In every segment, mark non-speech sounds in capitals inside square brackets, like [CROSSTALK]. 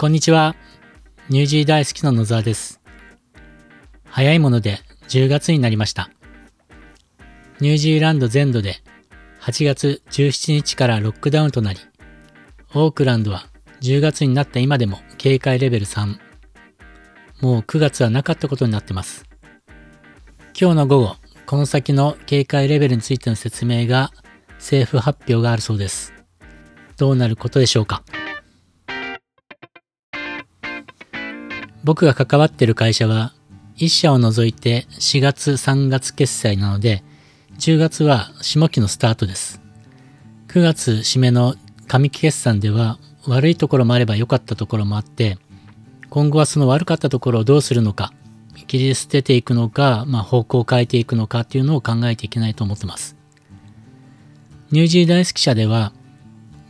こんにちは。ニュージー大好きの野沢です。早いもので10月になりました。ニュージーランド全土で8月17日からロックダウンとなり、オークランドは10月になった今でも警戒レベル3。もう9月はなかったことになってます。今日の午後、この先の警戒レベルについての説明が政府発表があるそうです。どうなることでしょうか僕が関わってる会社は1社を除いて4月3月決済なので10月は下期のスタートです。9月締めの上期決算では悪いところもあれば良かったところもあって今後はその悪かったところをどうするのか切り捨てていくのか、まあ、方向を変えていくのかっていうのを考えていけないと思ってます。ニュージー大好き社では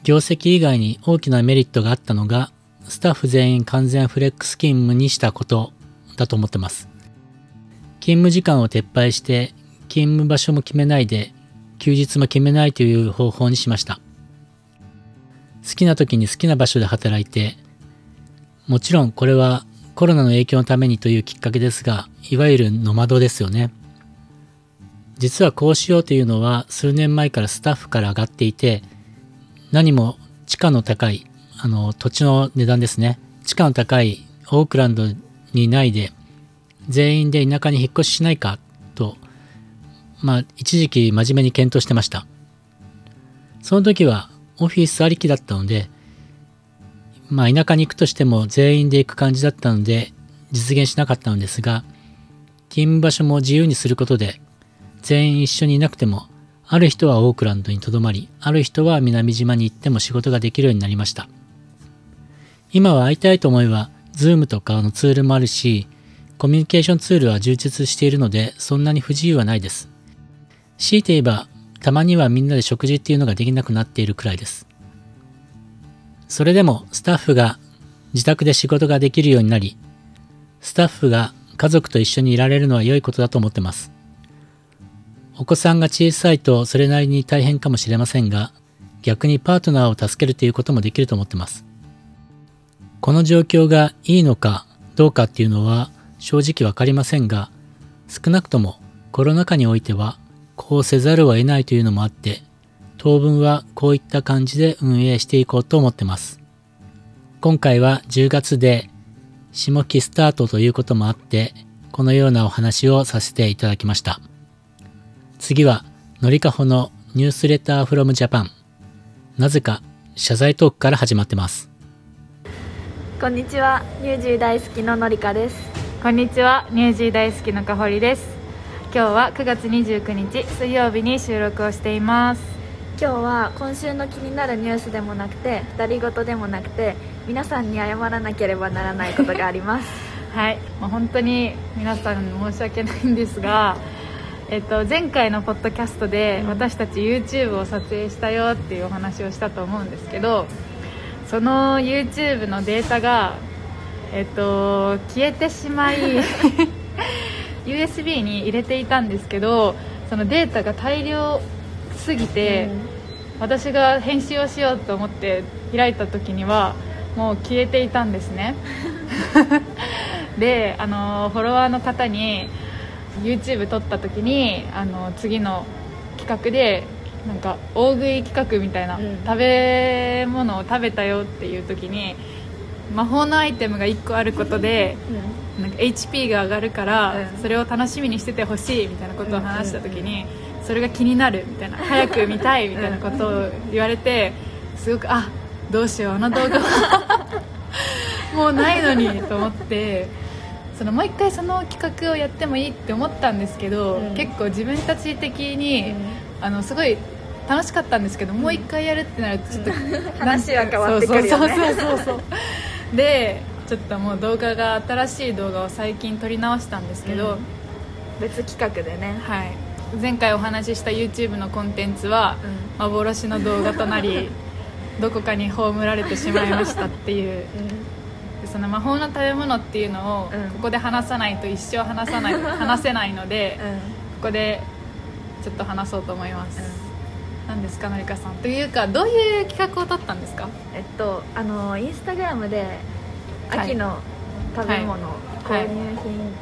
業績以外に大きなメリットがあったのがスタッフ全員完全フレックス勤務にしたことだと思ってます。勤務時間を撤廃して勤務場所も決めないで休日も決めないという方法にしました。好きな時に好きな場所で働いてもちろんこれはコロナの影響のためにというきっかけですがいわゆるノマドですよね。実はこうしようというのは数年前からスタッフから上がっていて何も地価の高いあの土地の値段ですね地価の高いオークランドにないで全員で田舎に引っ越ししないかとまあ一時期真面目に検討してましたその時はオフィスありきだったのでまあ田舎に行くとしても全員で行く感じだったので実現しなかったのですが勤務場所も自由にすることで全員一緒にいなくてもある人はオークランドにとどまり、ある人は南島に行っても仕事ができるようになりました。今は会いたいと思えば、Zoom とかのツールもあるし、コミュニケーションツールは充実しているので、そんなに不自由はないです。強いて言えば、たまにはみんなで食事っていうのができなくなっているくらいです。それでも、スタッフが自宅で仕事ができるようになり、スタッフが家族と一緒にいられるのは良いことだと思ってます。お子さんが小さいとそれなりに大変かもしれませんが、逆にパートナーを助けるということもできると思ってます。この状況がいいのかどうかっていうのは正直わかりませんが、少なくともコロナ禍においてはこうせざるを得ないというのもあって、当分はこういった感じで運営していこうと思ってます。今回は10月で下期スタートということもあって、このようなお話をさせていただきました。次は、のりかほのニュースレターフロムジャパン。なぜか、謝罪トークから始まってます。こんにちは、ニュージー大好きののりかです。こんにちは、ニュージー大好きのかほりです。今日は9月29日水曜日に収録をしています。今日は今週の気になるニュースでもなくて、二人ごとでもなくて、皆さんに謝らなければならないことがあります。[LAUGHS] はい、もう本当に皆さん申し訳ないんですが、えっと、前回のポッドキャストでうん私たち YouTube を撮影したよっていうお話をしたと思うんですけどその YouTube のデータが、えっと、消えてしまい [LAUGHS] USB に入れていたんですけどそのデータが大量すぎて、私が編集をしようと思って開いた時にはもう消えていたんですね。[LAUGHS] であのフォロワーの方に YouTube 撮った時にあの次の企画でなんか大食い企画みたいな、うん。食べ物を食べたよっていう時に魔法のアイテムが1個あることでなんか HP が上がるから、うん。それを楽しみにしててほしいみたいなことを話した時に、それが気になるみたいな早く見たいみたいなことを言われてすごくあどうしようあの動画は。[LAUGHS] もうないのにと思ってそのもう一回その企画をやってもいいって思ったんですけど、うん。結構自分たち的に、あのすごい楽しかったんですけど、もう一回やるってなるとちょっと、[LAUGHS] 話は変わってくるよね。そうそうそうそう。そうでちょっともう動画が新しい動画を最近撮り直したんですけど、うん。別企画でね。はい、前回お話しした YouTube のコンテンツは幻の動画となり [LAUGHS] どこかに葬られてしまいましたっていう。でその魔法の食べ物っていうのをうん。ここで話さないと一生話さない [LAUGHS] 話せないので。ここでちょっと話そうと思います、何ですかのりかさん。というかどういう企画を撮ったんですか？えっとあのインスタグラムではい。秋の食べ物、はい。購入品、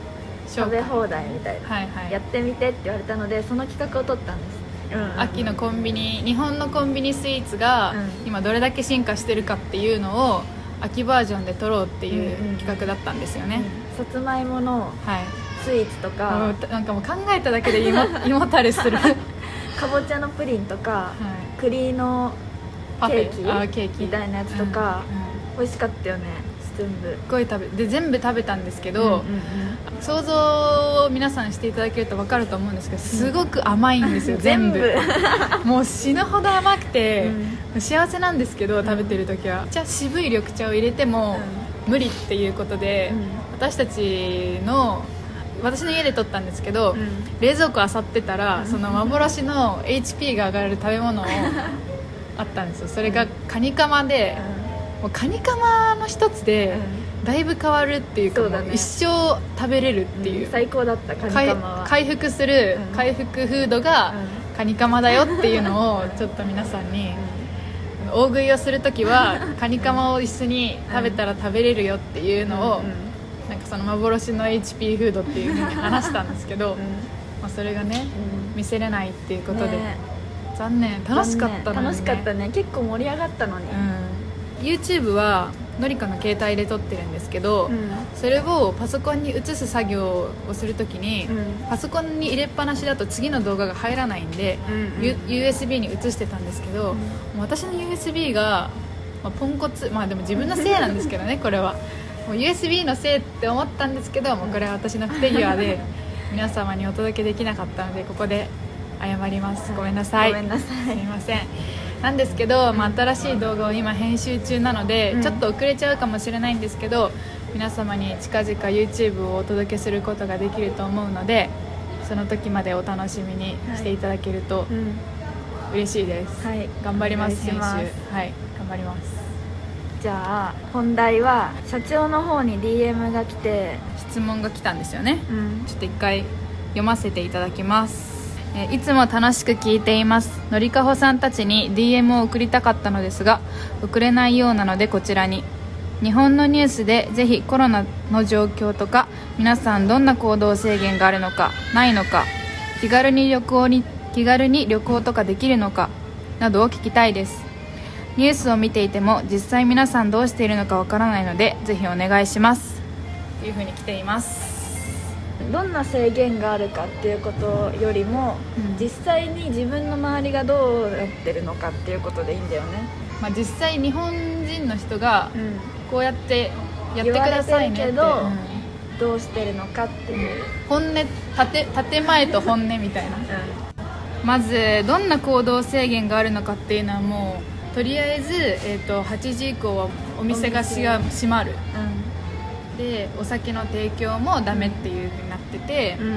食べ放題みたいな、はい。はい。やってみてって言われたのでその企画を取ったんです、うん。うん。うん秋のコンビニ日本のコンビニスイーツがうん。今どれだけ進化してるかっていうのを秋バージョンで撮ろうっていううんうん企画だったんですよね、さつまいものはいスイーツともかうなんかもう考えただけで胃も胃もたれする、はい、かぼちゃのプリンとか栗のパフェ。ケーキあケーキ。みたいなやつとかうんうん。美味しかったよね全部すごい食べで全部食べたんですけど、うんうん想像を皆さんしていただけると分かると思うんですけどすごく甘いんですよ、[LAUGHS] 全部。[LAUGHS] もう死ぬほど甘くて、幸せなんですけど食べてる時は、じゃあ渋い緑茶を入れても無理っていうことで、うん。私たちの私の家で撮ったんですけど、うん。冷蔵庫あさってたらその幻の HP が上がる食べ物を [LAUGHS] あったんですよ。それがカニカマで、もうカニカマの一つでだいぶ変わるっていうかね。一生食べれるっていう、最高だったカニ回カマは。回復する、うん。回復フードがカニカマだよっていうのを [LAUGHS] ちょっと皆さんに大食いをする時は [LAUGHS] カニカマを一緒に食べたら食べれるよっていうのを、その幻の HP フードっていうふうに話したんですけど、まあ、それがね見せれないっていうことで、ね。残念。楽しかったの楽しかったね。結構盛り上がったのに。うん、YouTube はのりかの携帯で撮ってるんですけど、うん。それをパソコンに移す作業をするときに、うん。パソコンに入れっぱなしだと次の動画が入らないんで、うんうん。USB に移してたんですけど、もう私の USB が、まあ、ポンコツ。まあでも自分のせいなんですけどねこれはもう USB のせいって思ったんですけどもうこれは私の不手際で [LAUGHS] 皆様にお届けできなかったのでここで謝ります。ごめんなさい。ごめんなさい。すいません。なんですけど、まあ、新しい動画を今編集中なので、うん。ちょっと遅れちゃうかもしれないんですけど皆様に近々 YouTube をお届けすることができると思うのでその時までお楽しみにしていただけるとうん。嬉しいです、はい。頑張ります。編集。はい。頑張りますじゃあ本題は社長の方に DM が来て質問が来たんですよね。うん。ちょっと一回読ませていただきます、えーいつも楽しく聞いています。のりかほさんたちに DM を送りたかったのですが送れないようなのでこちらに。日本のニュースでぜひコロナの状況とか皆さんどんな行動制限があるのかないのか気軽に旅行に気軽に旅行とかできるのかなどを聞きたいですニュースを見ていても実際皆さんどうしているのかわからないのでぜひお願いします。というふうに来ています。どんな制限があるかっていうことよりも、うん。実際に自分の周りがどうなってるのかっていうことでいいんだよね、まあ、実際日本人の人がうん、こうやってやってくださいねって。どうしてるのかっていう、本音建建前と本音みたいな。まずどんな行動制限があるのかっていうのはもうとりあえず、えー、と8時以降はお店がしが閉まる。でお酒の提供もダメっていうふうになってて、うん。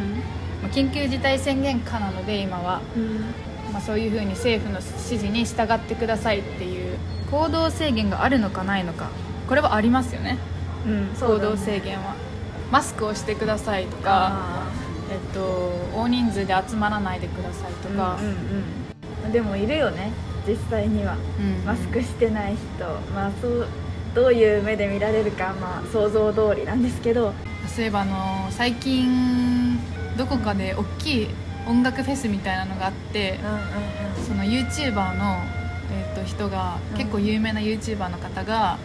まあ緊急事態宣言下なので今は、うん。まあ、そういうふうに政府の指示に従ってくださいっていう行動制限があるのかないのかこれはありますよね。うん行動制限は、マスクをしてくださいとか、あえっと、大人数で集まらないでくださいとーか、うんうんうん。でもいるよね実際には。うんマスクしてない人、まあそうどういう目で見られるかまあ想像通りなんですけど。そういえばあの最近どこかで大きい音楽フェスみたいなのがあってうんうんその YouTuber の、えっと人がうん。結構有名な YouTuber の方が、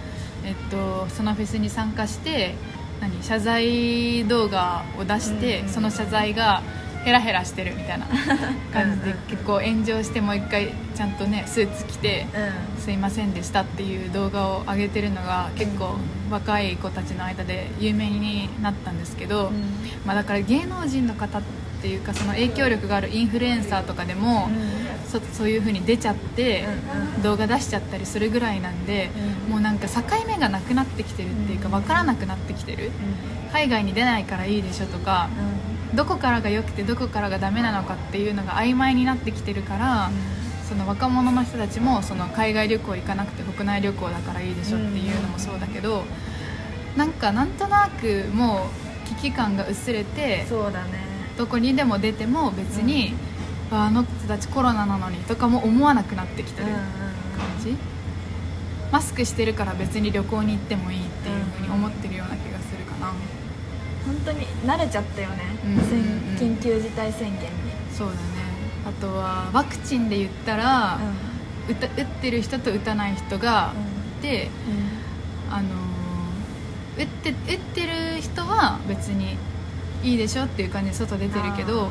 えっとそのフェスに参加して何謝罪動画を出して、その謝罪がヘラヘラしてるみたいな [LAUGHS] 感じで結構炎上してもう一回ちゃんとねスーツ着てうんすいませんでしたっていう動画を上げてるのが結構若い子たちの間で有名になったんですけど、うん。まあ、だから芸能人の方っていうかその影響力があるインフルエンサーとかでも、そそういう風に出ちゃって、うん動画出しちゃったりするぐらいなんで、うん。もうなんか境目がなくなってきてるっていうかうん。分からなくなってきてる。海外に出ないからいいでしょとかどこからが良くてどこからがダメなのかっていうのが曖昧になってきてるから、その若者の人たちもその海外旅行行かなくて国内旅行だからいいでしょっていうのもそうだけど、なんかなんとなくもう危機感が薄れてそうだね。どこにでも出ても別に、ああの人たちコロナなのにとかも思わなくなってきてる感じ、マスクしてるから別に旅行に行ってもいいっていうふうに思ってるような気がするかな、本当に慣れちゃったよね、うんうんうん。緊急事態宣言に、そうだね。あとはワクチンで言ったら、打た打ってる人と打たない人がいて、あのー打って打ってる人は別にいいでしょっていう感じで外出てるけど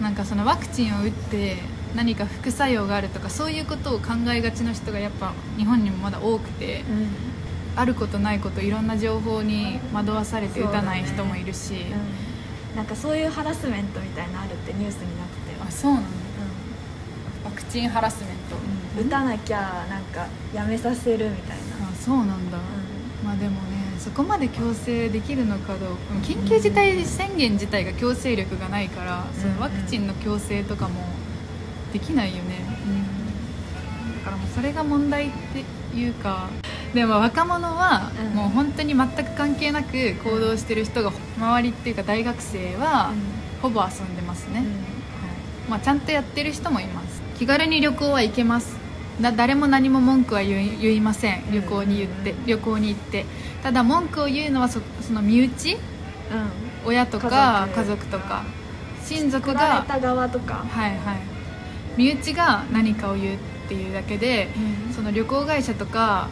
なんかそのワクチンを打って何か副作用があるとかそういうことを考えがちな人がやっぱ日本にもまだ多くてうんうんあることないこといろんな情報に惑わされて打たない人もいるし、うん。なんかそういうハラスメントみたいなのあるってニュースになってたよあそうなん。だワクチンハラスメント、うん。打たなきゃなんかやめさせるみたいな、あそうなんだ、まあでもねそこまで強制できるのかどうか。緊急事態宣言自体が強制力がないから、そのワクチンの強制とかもできないよね、だからもうそれが問題っていうかでも若者はうん。もう本当に全く関係なく行動してる人が周りっていうか大学生はほぼ遊んでますね、はい。まあ、ちゃんとやってる人もいます。気軽に旅行は行けます。だ誰も何も文句は言いません。旅行に言って、旅行に行って。ただ文句を言うのはそその身内？うん。親とか家族。とか。親族がた側とか、はいはい。身内が何かを言うっていうだけでその旅行会社とか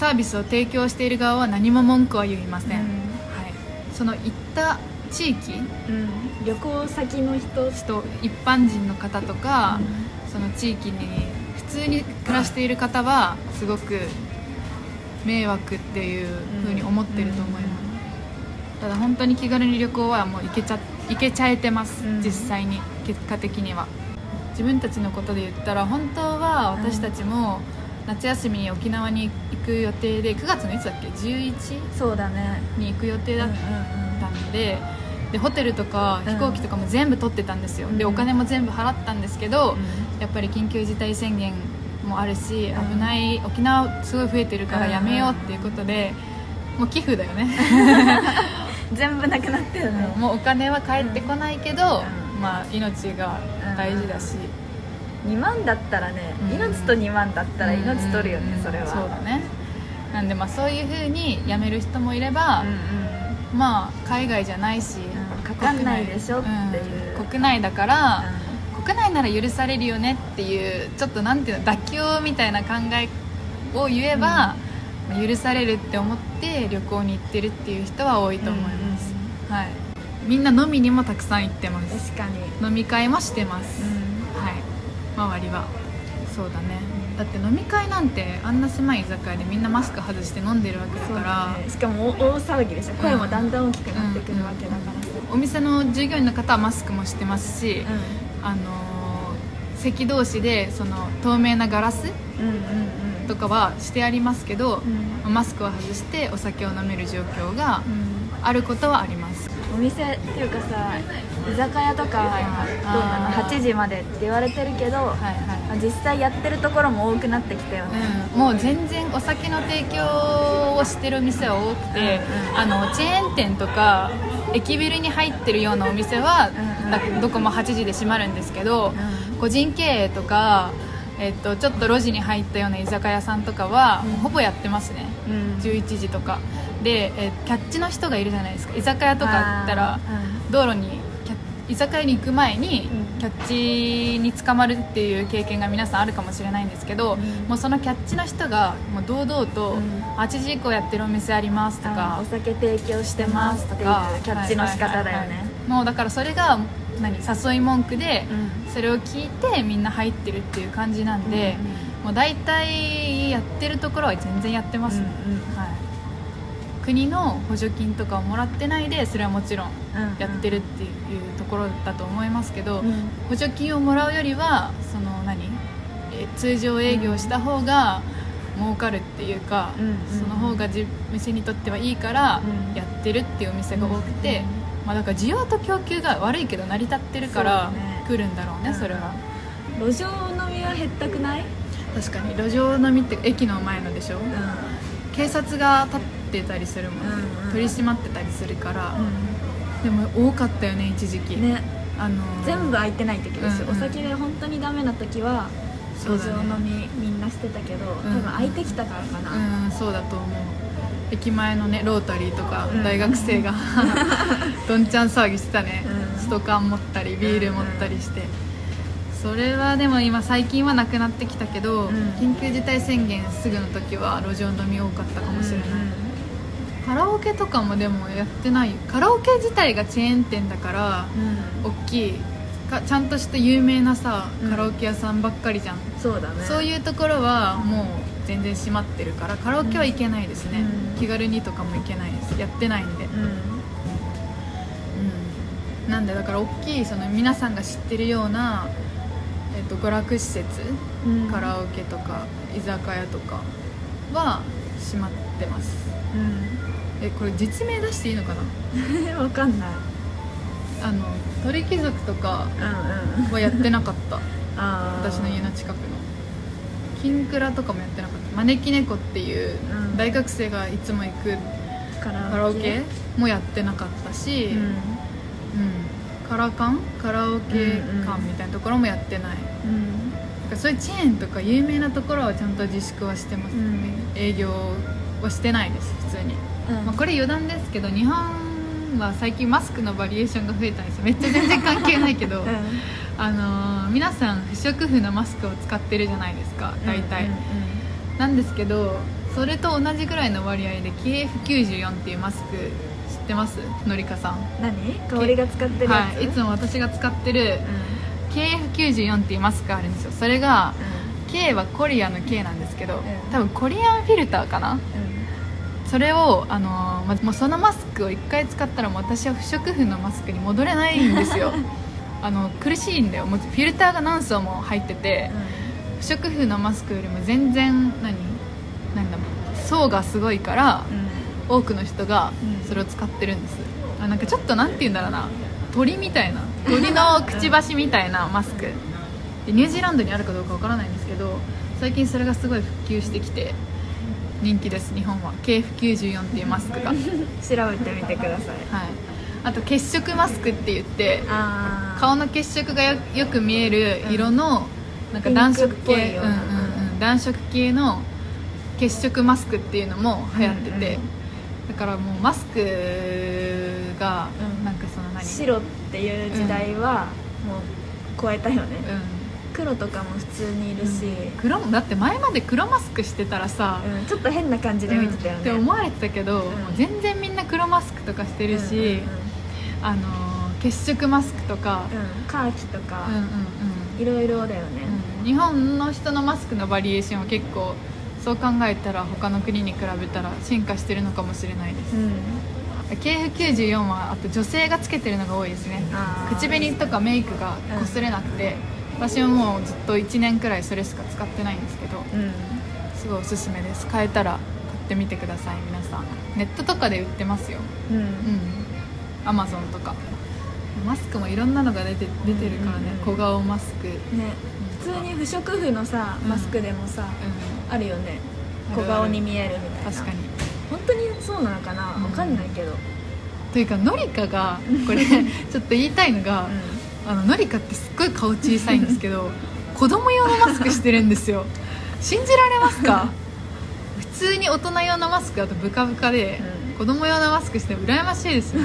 サービスを提供している側は何も文句は言いません、はい、その行った地域うん。旅行先の人。人一般人の方とか、その地域に普通に暮らしている方はすごく迷惑っていう風に思ってると思います、ただ本当に気軽に旅行はもう行けちゃ行けちゃえてます、うん。実際に結果的には。自分たちのことで言ったら本当は私たちも夏休みに沖縄に行く予定で9月のいつだっけ？11そうだね。に行く予定だっうんたのででホテルとかうん。飛行機とかも全部取ってたんですよ、でうん。お金も全部払ったんですけど、うん。やっぱり緊急事態宣言もあるしうん。危ない沖縄すごい増えてるからうんやめようっていうことでもう寄付だよね。[LAUGHS] 全部なくなってるね。もうお金は返ってこないけど、うん。まあ命が大事だし、2万だったらね、うん。命と2万だったら命取るよね、うん。それは。そうだね。なんでまあそういうふうに辞める人もいれば、うんうん。まあ海外じゃないし、うん。かかんないでしょっていう。うん国内だから、国内なら許されるよねっていうちょっとなんていうの妥協みたいな考えを言えば、許されるって思って旅行に行ってるっていう人は多いと思います、はい、みんな飲みにもたくさん行ってます。確かに、飲み会もしてます、周りは。そうだね。だって飲み会なんてあんな狭い居酒屋でみんなマスク外して飲んでるわけだから。だね。しかも大大騒ぎでしょ声もだんだん大きくなってくるわけだから。さ、お店の従業員の方はマスクもしてますし、うあのー席同士でその透明なガラスん、うんうんうん。とかはしてありますけど、うん。マスクを外してお酒を飲める状況がうん。あることはありますお店っていうかさ居酒屋とかどうなのあー8時までって言われてるけど、はいはい。まあ実際やってるところも多くなってきたよね、うん、もう全然お酒の提供をしてるお店は多くて、うんあのチェーン店とか駅ビルに入ってるようなお店は、うんだどこも8時で閉まるんですけど、うん。個人経営とか、えっと、ちょっと路地に入ったような居酒屋さんとかは、うん。ほぼやってますね。うん。11時とかで、えキャッチの人がいるじゃないですか。居酒屋とか行ったら道路に居酒屋に行く前にうん。キャッチに捕まるっていう経験が皆さんあるかもしれないんですけど、うん。もうそのキャッチの人がもう堂々とうん8時以降やってるお店ありますとあかーお酒提供してますっていうキャッチの仕方だよね。はいはいはいはいもうだからそれが何誘い文句でうん。それを聞いてみんな入ってるっていう感じなんで、もう大体やってるところは全然やってますね、うんうん。はい、国の補助金とかをもらってないでそれはもちろんうんやってるっていうところだと思いますけど、うん。補助金をもらうよりはその何、えー通常営業した方が儲かるっていうか、うんうん。その方がじ店にとってはいいからうん。やってるっていうお店が多くて、うんまあ、だから需要と供給が悪いけど成り立ってるから来るんだろうねうん。それは。路上飲みは減ったくない？確かに。路上飲みって駅の前のでしょ、警察が立ってたりするもん、うんうん取り締まってたりするから、うでも多かったよね一時期、んね。あのー全部空いてない時ですよ、うんうんお酒が本当にダメな時は路上飲みみんなしてたけど、多分空いてきたからかな、うんそうだと思う。駅前のねロータリーとかうん。大学生が [LAUGHS] どんちゃん騒ぎしてたね、うん。ストカン持ったりビール持ったりして、それはでも今最近はなくなってきたけど、うん。緊急事態宣言すぐの時は路上飲み多かったかもしケとかもでもやってない。カラオケ自体がチェーン店だからうんうん。大きい。かちゃんとした有名なさうん。カラオケ屋さんばっかりじゃん、そうだね。そういうところはもう全然閉まってるからカラオケは行けないですね、うん。気軽にとかも行けないです。やってないんで、うん。うん、なんでだから大きいその皆さんが知ってるような、えっと娯楽施設うん。カラオケとか居酒屋とかは閉まってます。うんえこれ実名出していいのかな？[LAUGHS] わかんない。あの鳥貴族とかはやってなかった。私の家の近くの。金倉とかもやってなかった。招き猫っていううん。大学生がいつも行くカラオケ？もやってなかったし、うん。うん。カラカン？カラオケ館みたいなところもやってない、うん。なんかそういうチェーンとか有名なところはちゃんと自粛はしてます、うん。営業はしてないですうん。まあ、これ余談ですけど日本は最近マスクのバリエーションが増えたんですよ。めっちゃ全然関係ないけど、うん。あのー皆さん不織布のマスクを使ってるじゃないですか大体、うんなんですけどそれと同じぐらいの割合で KF94 っていうマスク知ってます？のりかさん。何？香りが使ってるはい。いつも私が使ってるうん。KF94 っていうマスクあるんですよ。それが K はコリアの K なんですけど、ん。多分コリアンフィルターかな？それを、あのーまもうそのマスクを1回使ったらもう私は不織布のマスクに戻れないんですよ。[LAUGHS] あの苦しいんだよ。もうフィルターが何層も入ってて不織布のマスクよりも全然何？なんだ層がすごいから多くの人がうん。それを使ってるんです。あなんかちょっとなんて言うんだろうな。鳥みたいな。鳥のくちばしみたいなマスク。でニュージーランドにあるかどうかわからないんですけど最近それがすごい普及してきて人気です。日本は。KF94 っていうマスクが、はい、調べてみてください。あと血色マスクって言って顔の血色がよよく見える色の、なんか暖色系うんうんうん。暖色系の血色マスクっていうのも流行ってて、うんうんだからもうマスクがうん。なんかその何？白っていう時代はもう超えたよね、うん黒とかも普通にいるし、黒もだって前まで黒マスクしてたらさ、うんちょっと変な感じで見てたよね、うんって思われてたけど、全然みんな黒マスクとかしてるし、うんうんうん。あのー血色マスクとか、うんカーキとか。うんうんうん。いろいろだよね、うん。日本の人のマスクのバリエーションは結構そう考えたら他の国に比べたら進化してるのかもしれないです、うん。KF94 はあと女性がつけてるのが多いですね。口紅とかメイクが擦れなくて、私はもうずっと1年くらいそれしか使ってないんですけどうん。すごいおすすめです。買えたら買ってみてください皆さん。ネットとかで売ってますよ。うん。うん。アマゾンとか。マスクもいろんなのが出て出てるからね、小顔マスク、うん、ね。普通に不織布のさうん。マスクでもさ、あるよね。小顔に見えるみたいな。確かに。本当にそうなのかな、うんわかんないけど、というかノリカがこれ [LAUGHS] ちょっと言いたいのが、あのノリカってすっごい顔小さいんですけど [LAUGHS] 子供用のマスクしてるんですよ。信じられますか？普通に大人用のマスクだとブカブカで、うん。子供用のマスクして羨ましいですよ。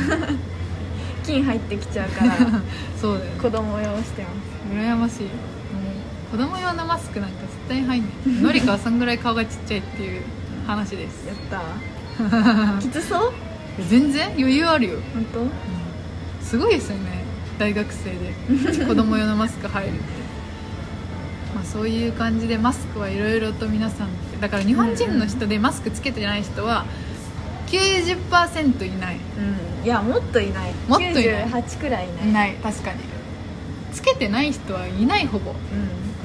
[LAUGHS] 金入ってきちゃうから [LAUGHS] そうだよね。子供用してま羨ましい。もう子供用のマスクなんか絶対入んない。ノリカはそんぐらい顔がちっちゃいっていう話です。すやった。きつそう？全然？余裕あるよ。本当？すごいですよね大学生で子供用のマスク入るって。まあそういう感じでマスクはいろいろと皆さんだから日本人の人でマスクつけてない人は90%いない。うん。いやもっといない。もっといない。98くらいいない。いない。確かに。つけてない人はいないほぼ。う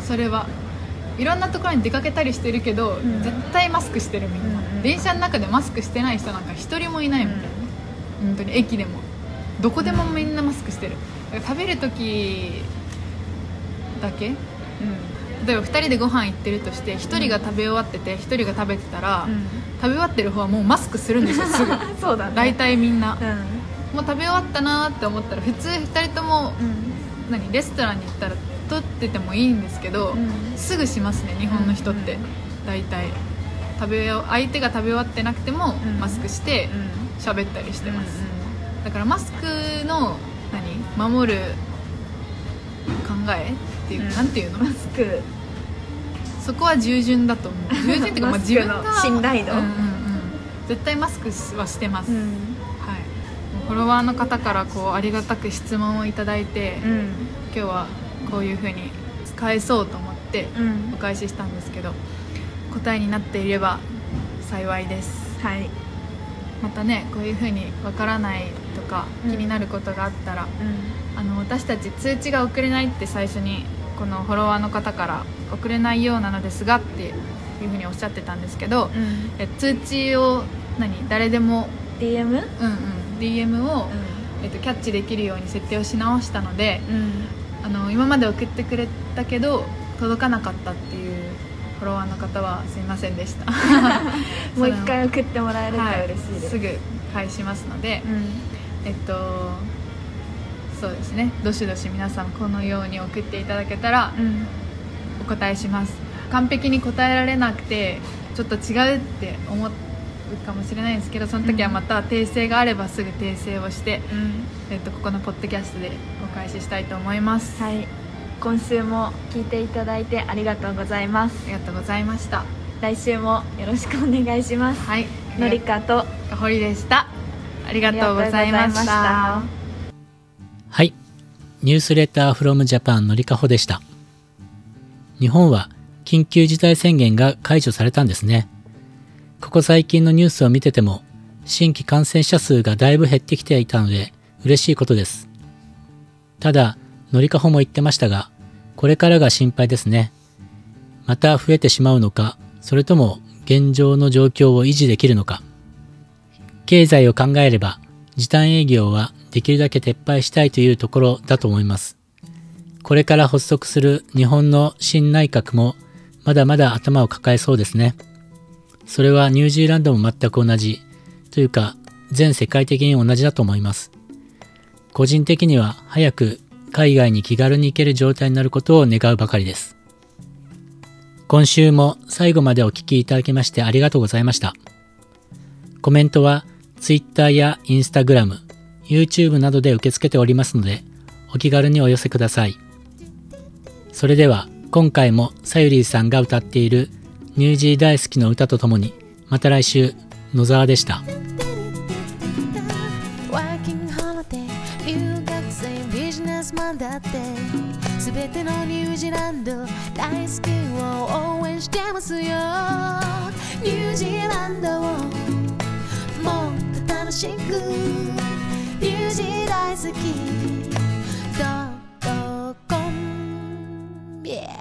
それは。いろんなところに出かけたりしてるけど、ん。絶対マスクしてるみんな、うんうん電車の中でマスクしてない人なんか一人もいないもん、本当に。駅でも。どこでもみんなマスクしてる。だから食べる時だけ？ん。例えば2人でご飯行ってるとして1人が食べ終わってて1人が食べてたら、うん。食べ終わってる方はもうマスクするんですよすぐ。[LAUGHS] そうだね。大体みんな、うん。もう食べ終わったなーって思ったら普通2人ともうん。何レストランに行ったら取っててもいいんですけど、うん。すぐしますね日本の人って、うん大体。食べよ相手が食べ終わってなくても、うん。マスクしてうん。喋ったりしてます、うだからマスクの何？守る考え？っていう、うん。なんていうの？んマスク。そこは従順だと思う。[LAUGHS] 従順っていうかまあ自分が信頼度。うんうんうん。絶対マスクはしてます、うん。はい。フォロワーの方からこうありがたく質問をいただいて、うん。今日はこういうふうに返そうと思ってうん。お返ししたんですけど答えになっていれば幸いです。はいまたねこういうふうにわからないとかうん。気になることがあったら、うん。あの私たち通知が送れないって最初にこのフォロワーの方から送れないようなのですがっていうふうにおっしゃってたんですけど、うん。え通知を何誰でも、DM? うんうん、DM を、えっと、キャッチできるように設定をし直したのでうん。あの今まで送ってくれたけど届かなかったっていうフォロワーの方はすいませんでした。[LAUGHS] もう一回送ってもらえるとはい嬉しいです、すぐ返しますので、うん。えっとそうですね。どしどし皆さんこのように送っていただけたらうん。お答えします。完璧に答えられなくてちょっと違うって思うかもしれないんですけどその時はまた訂正があればすぐ訂正をして、うん。えっと、ここのポッドキャストでお返ししたいと思います、はい今週も聞いていただいてありがとうございますありがとうございました来週もよろしくお願いしますはいのりかとかほりでしたありがとうございまししたたはい。ニュースレターフロムジャパンのりかほでした。日本は緊急事態宣言が解除されたんですね。ここ最近のニュースを見てても、新規感染者数がだいぶ減ってきていたので、嬉しいことです。ただ、のりかほも言ってましたが、これからが心配ですね。また増えてしまうのか、それとも現状の状況を維持できるのか。経済を考えれば、時短営業はできるだけ撤廃したいというところだと思います。これから発足する日本の新内閣もまだまだ頭を抱えそうですね。それはニュージーランドも全く同じというか全世界的に同じだと思います。個人的には早く海外に気軽に行ける状態になることを願うばかりです。今週も最後までお聞きいただきましてありがとうございました。コメントは Twitter や Instagram、YouTube などで受け付けておりますので、お気軽にお寄せください。それでは、今回もさゆりーさんが歌っているニュージー大好きの歌とともに、また来週、野沢でした。っててのニュージーランド大好きを応援してますよニュージーランドをもっと楽しくニュージー大好き .com、yeah.